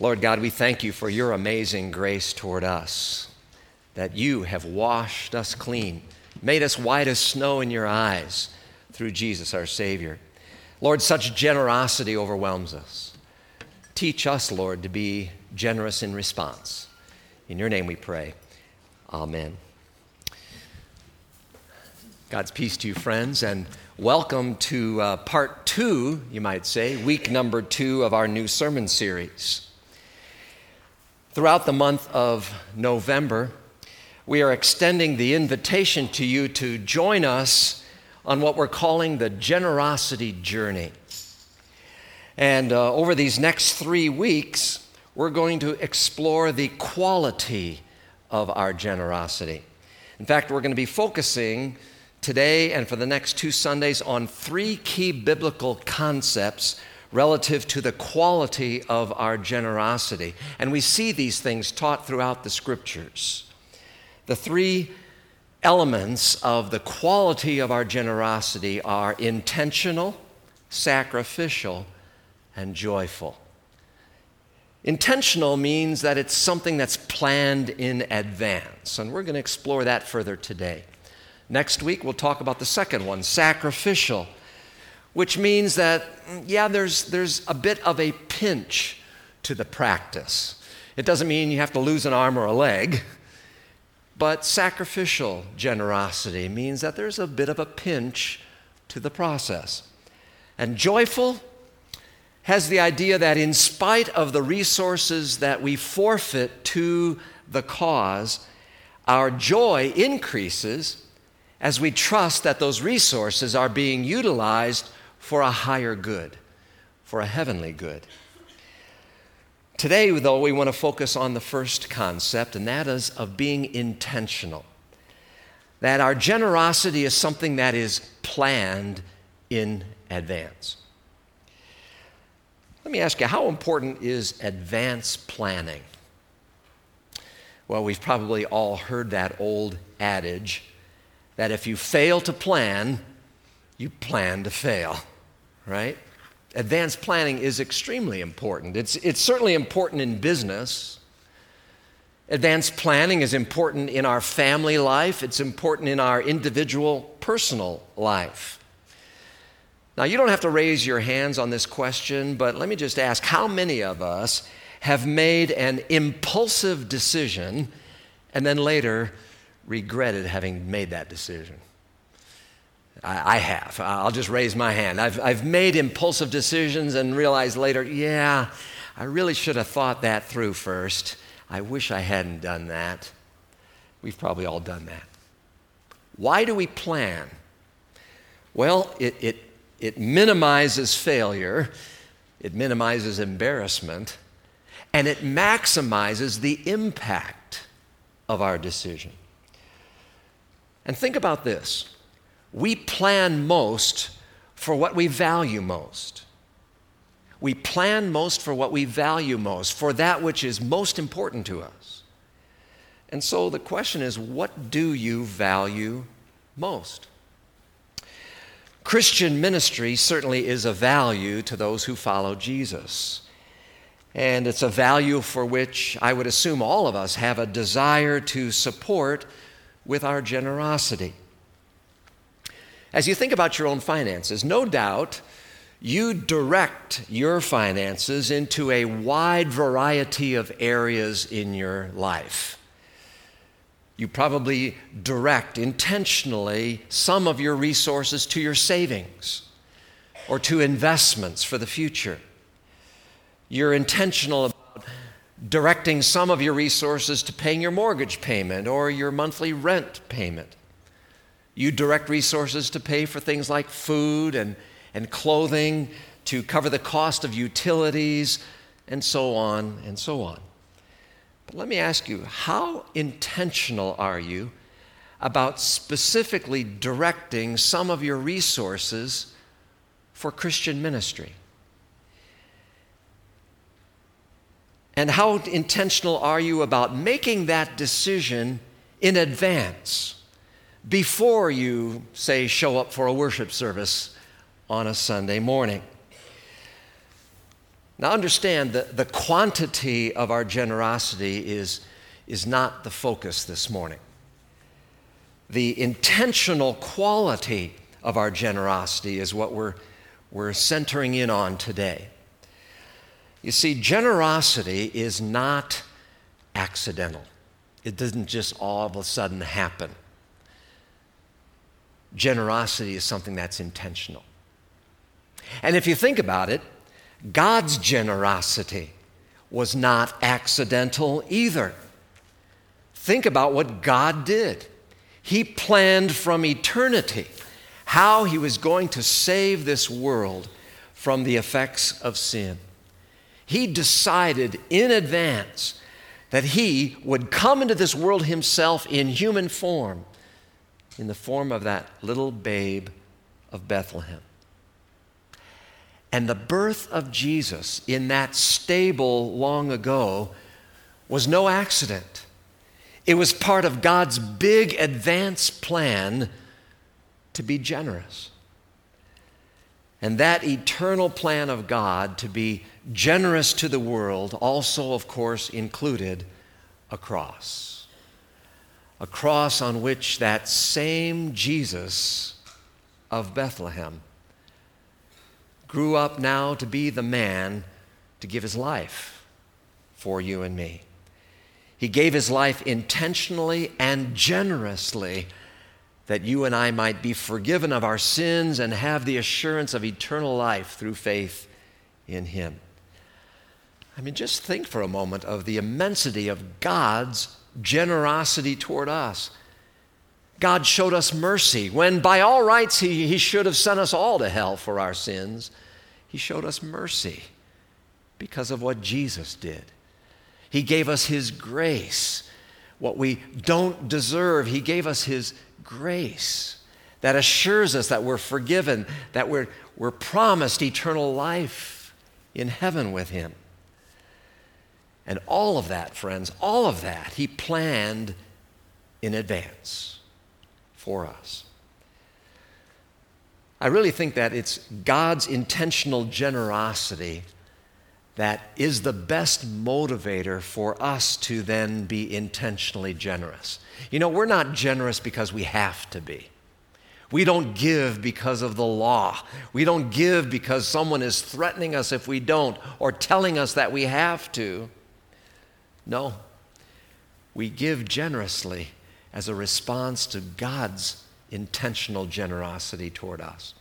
Lord God, we thank you for your amazing grace toward us, that you have washed us clean, made us white as snow in your eyes through Jesus our Savior. Lord, such generosity overwhelms us. Teach us, Lord, to be generous in response. In your name we pray. Amen. God's peace to you, friends, and welcome to uh, part two, you might say, week number two of our new sermon series. Throughout the month of November, we are extending the invitation to you to join us on what we're calling the generosity journey. And uh, over these next three weeks, we're going to explore the quality of our generosity. In fact, we're going to be focusing today and for the next two Sundays on three key biblical concepts relative to the quality of our generosity. And we see these things taught throughout the scriptures. The three elements of the quality of our generosity are intentional, sacrificial, and joyful. Intentional means that it's something that's planned in advance, and we're going to explore that further today. Next week, we'll talk about the second one, sacrificial, which means that, mm, yeah, there's, there's a bit of a pinch to the practice. It doesn't mean you have to lose an arm or a leg, but sacrificial generosity means that there's a bit of a pinch to the process. And joyful has the idea that, in spite of the resources that we forfeit to the cause, our joy increases as we trust that those resources are being utilized for a higher good, for a heavenly good. Today, though, we want to focus on the first concept, and that is of being intentional. That our generosity is something that is planned in advance. Let me ask you, how important is advance planning? Well, we've probably all heard that old adage that if you fail to plan, you plan to fail, right? Advanced planning is extremely important. It's, it's certainly important in business. Advanced planning is important in our family life, it's important in our individual personal life. Now, you don't have to raise your hands on this question, but let me just ask how many of us have made an impulsive decision and then later regretted having made that decision. I, I have. I'll just raise my hand. I've, I've made impulsive decisions and realized later, yeah, I really should have thought that through first. I wish I hadn't done that. We've probably all done that. Why do we plan? Well, it, it, it minimizes failure, it minimizes embarrassment, and it maximizes the impact of our decision. And think about this we plan most for what we value most. We plan most for what we value most, for that which is most important to us. And so the question is what do you value most? Christian ministry certainly is a value to those who follow Jesus. And it's a value for which I would assume all of us have a desire to support with our generosity. As you think about your own finances, no doubt you direct your finances into a wide variety of areas in your life. You probably direct intentionally some of your resources to your savings or to investments for the future. You're intentional about directing some of your resources to paying your mortgage payment or your monthly rent payment. You direct resources to pay for things like food and, and clothing, to cover the cost of utilities, and so on and so on. But let me ask you how intentional are you about specifically directing some of your resources for Christian ministry? And how intentional are you about making that decision in advance before you, say, show up for a worship service on a Sunday morning? Now, understand that the quantity of our generosity is, is not the focus this morning. The intentional quality of our generosity is what we're, we're centering in on today. You see, generosity is not accidental, it doesn't just all of a sudden happen. Generosity is something that's intentional. And if you think about it, God's generosity was not accidental either. Think about what God did. He planned from eternity how He was going to save this world from the effects of sin. He decided in advance that He would come into this world Himself in human form, in the form of that little babe of Bethlehem. And the birth of Jesus in that stable long ago was no accident. It was part of God's big advance plan to be generous. And that eternal plan of God to be generous to the world also, of course, included a cross. A cross on which that same Jesus of Bethlehem grew up now to be the man to give his life for you and me. He gave his life intentionally and generously that you and I might be forgiven of our sins and have the assurance of eternal life through faith in him. I mean, just think for a moment of the immensity of God's generosity toward us. God showed us mercy when, by all rights, he, he should have sent us all to hell for our sins. He showed us mercy because of what Jesus did. He gave us His grace, what we don't deserve. He gave us His grace that assures us that we're forgiven, that we're, we're promised eternal life in heaven with Him. And all of that, friends, all of that, He planned in advance for us. I really think that it's God's intentional generosity that is the best motivator for us to then be intentionally generous. You know, we're not generous because we have to be. We don't give because of the law. We don't give because someone is threatening us if we don't or telling us that we have to. No. We give generously as a response to God's intentional generosity toward us.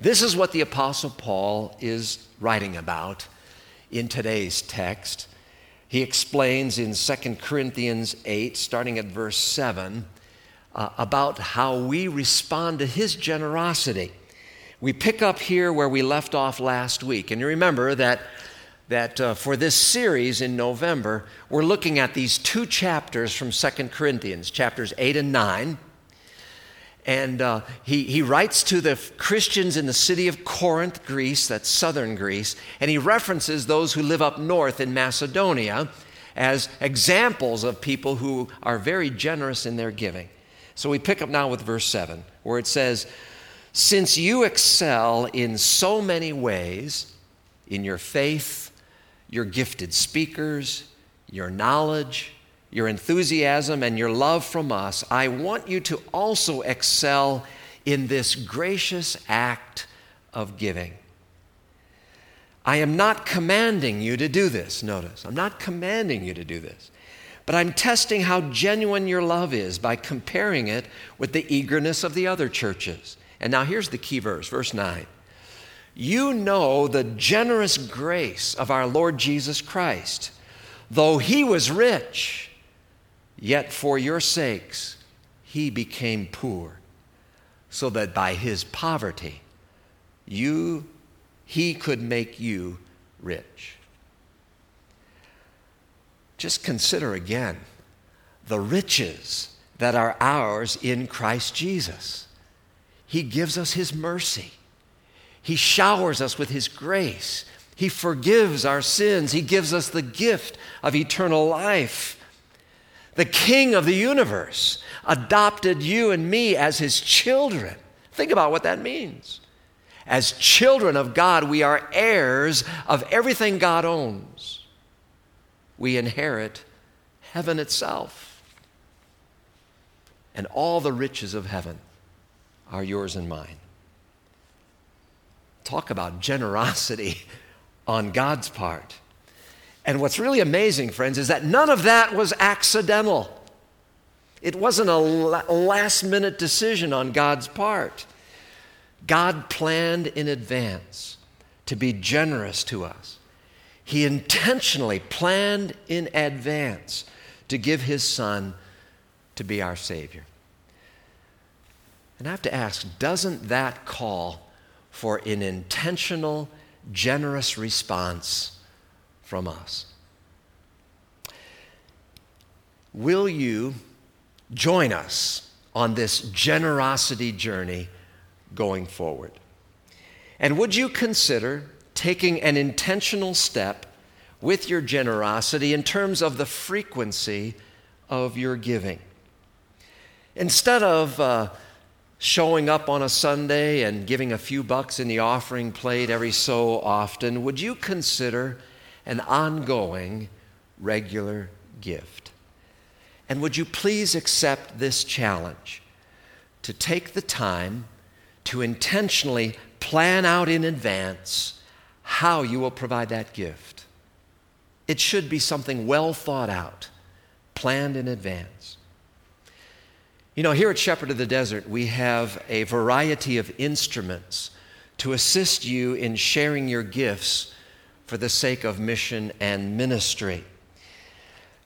This is what the Apostle Paul is writing about in today's text. He explains in 2 Corinthians 8, starting at verse 7, uh, about how we respond to his generosity. We pick up here where we left off last week. And you remember that, that uh, for this series in November, we're looking at these two chapters from 2 Corinthians, chapters 8 and 9. And uh, he, he writes to the Christians in the city of Corinth, Greece, that's southern Greece, and he references those who live up north in Macedonia as examples of people who are very generous in their giving. So we pick up now with verse 7, where it says, Since you excel in so many ways, in your faith, your gifted speakers, your knowledge, your enthusiasm and your love from us, I want you to also excel in this gracious act of giving. I am not commanding you to do this, notice. I'm not commanding you to do this. But I'm testing how genuine your love is by comparing it with the eagerness of the other churches. And now here's the key verse, verse 9. You know the generous grace of our Lord Jesus Christ. Though he was rich, Yet for your sakes, he became poor, so that by his poverty, you, he could make you rich. Just consider again the riches that are ours in Christ Jesus. He gives us his mercy. He showers us with his grace. He forgives our sins. He gives us the gift of eternal life the king of the universe, adopted you and me as his children. Think about what that means. As children of God, we are heirs of everything God owns. We inherit heaven itself. And all the riches of heaven are yours and mine. Talk about generosity on God's part. And what's really amazing, friends, is that none of that was accidental. It wasn't a last minute decision on God's part. God planned in advance to be generous to us. He intentionally planned in advance to give His Son to be our Savior. And I have to ask doesn't that call for an intentional, generous response from us? Will you join us on this generosity journey going forward? And would you consider taking an intentional step with your generosity in terms of the frequency of your giving? Instead of uh, showing up on a Sunday and giving a few bucks in the offering plate every so often, would you consider an ongoing, regular gift? And would you please accept this challenge to take the time to intentionally plan out in advance how you will provide that gift? It should be something well thought out, planned in advance. You know, here at Shepherd of the Desert, we have a variety of instruments to assist you in sharing your gifts for the sake of mission and ministry.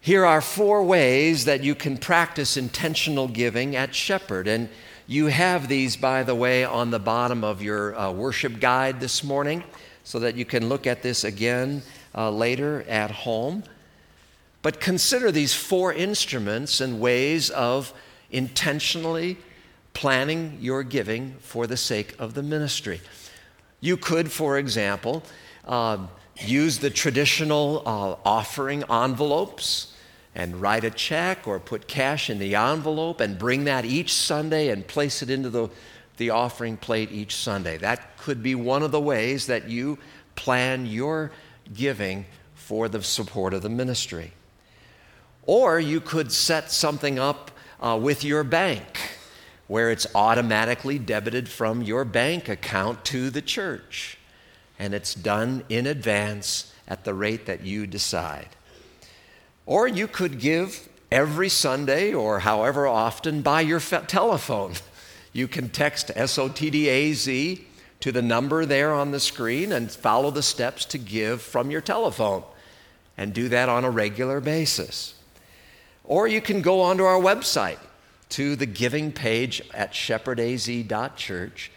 Here are four ways that you can practice intentional giving at Shepherd. And you have these, by the way, on the bottom of your uh, worship guide this morning so that you can look at this again uh, later at home. But consider these four instruments and ways of intentionally planning your giving for the sake of the ministry. You could, for example, uh, use the traditional uh, offering envelopes and write a check or put cash in the envelope and bring that each Sunday and place it into the, the offering plate each Sunday. That could be one of the ways that you plan your giving for the support of the ministry. Or you could set something up uh, with your bank, where it's automatically debited from your bank account to the church. And it's done in advance at the rate that you decide. Or you could give every Sunday or however often by your fe- telephone. You can text SOTDAZ to the number there on the screen and follow the steps to give from your telephone and do that on a regular basis. Or you can go onto our website to the giving page at shepherdaz.church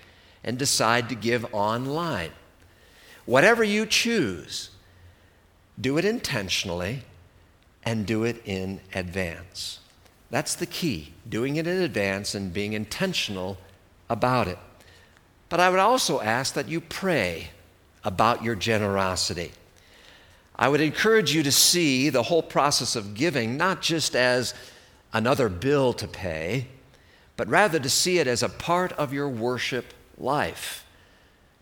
and decide to give online. Whatever you choose, do it intentionally and do it in advance. That's the key, doing it in advance and being intentional about it. But I would also ask that you pray about your generosity. I would encourage you to see the whole process of giving not just as another bill to pay, but rather to see it as a part of your worship life.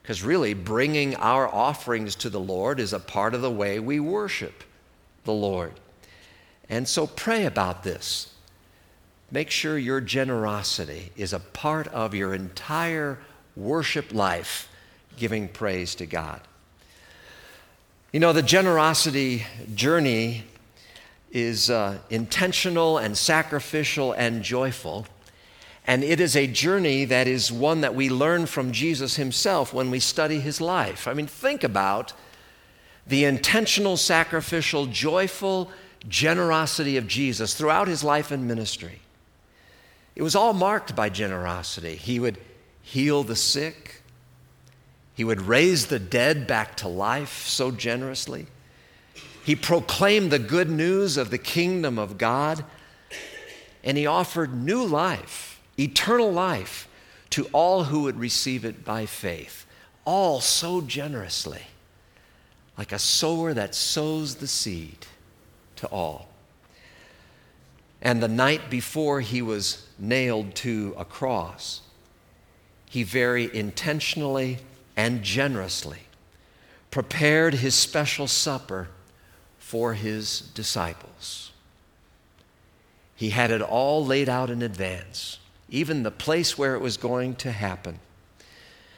Because really, bringing our offerings to the Lord is a part of the way we worship the Lord. And so pray about this. Make sure your generosity is a part of your entire worship life, giving praise to God. You know, the generosity journey is uh, intentional and sacrificial and joyful. And it is a journey that is one that we learn from Jesus himself when we study his life. I mean, think about the intentional, sacrificial, joyful generosity of Jesus throughout his life and ministry. It was all marked by generosity. He would heal the sick, he would raise the dead back to life so generously. He proclaimed the good news of the kingdom of God, and he offered new life, eternal life, to all who would receive it by faith. All so generously, like a sower that sows the seed to all. And the night before he was nailed to a cross, he very intentionally and generously prepared his special supper for his disciples. He had it all laid out in advance, even the place where it was going to happen.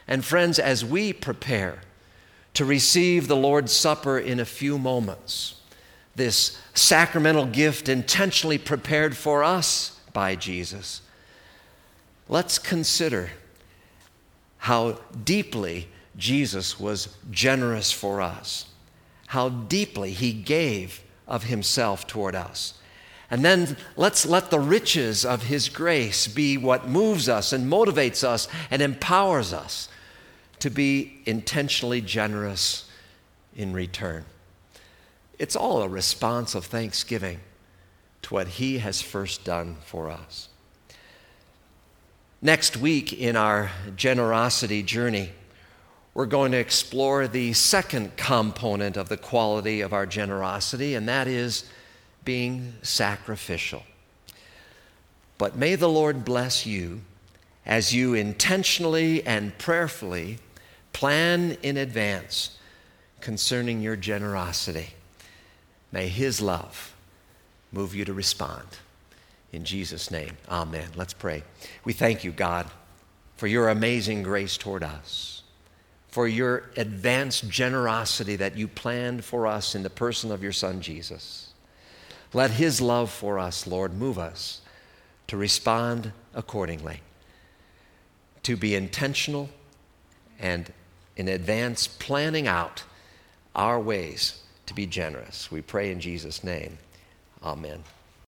And friends, as we prepare to receive the Lord's Supper in a few moments, this sacramental gift intentionally prepared for us by Jesus, let's consider how deeply Jesus was generous for us, how deeply he gave of himself toward us. And then let's let the riches of his grace be what moves us and motivates us and empowers us to be intentionally generous in return. It's all a response of thanksgiving to what he has first done for us. Next week in our generosity journey, we're going to explore the second component of the quality of our generosity, and that is being sacrificial. But may the Lord bless you as you intentionally and prayerfully plan in advance concerning your generosity. May His love move you to respond. In Jesus' name, amen. Let's pray. We thank you, God, for your amazing grace toward us, for your advanced generosity that you planned for us in the person of your Son, Jesus. Let his love for us, Lord, move us to respond accordingly, to be intentional and in advance planning out our ways to be generous. We pray in Jesus' name. Amen.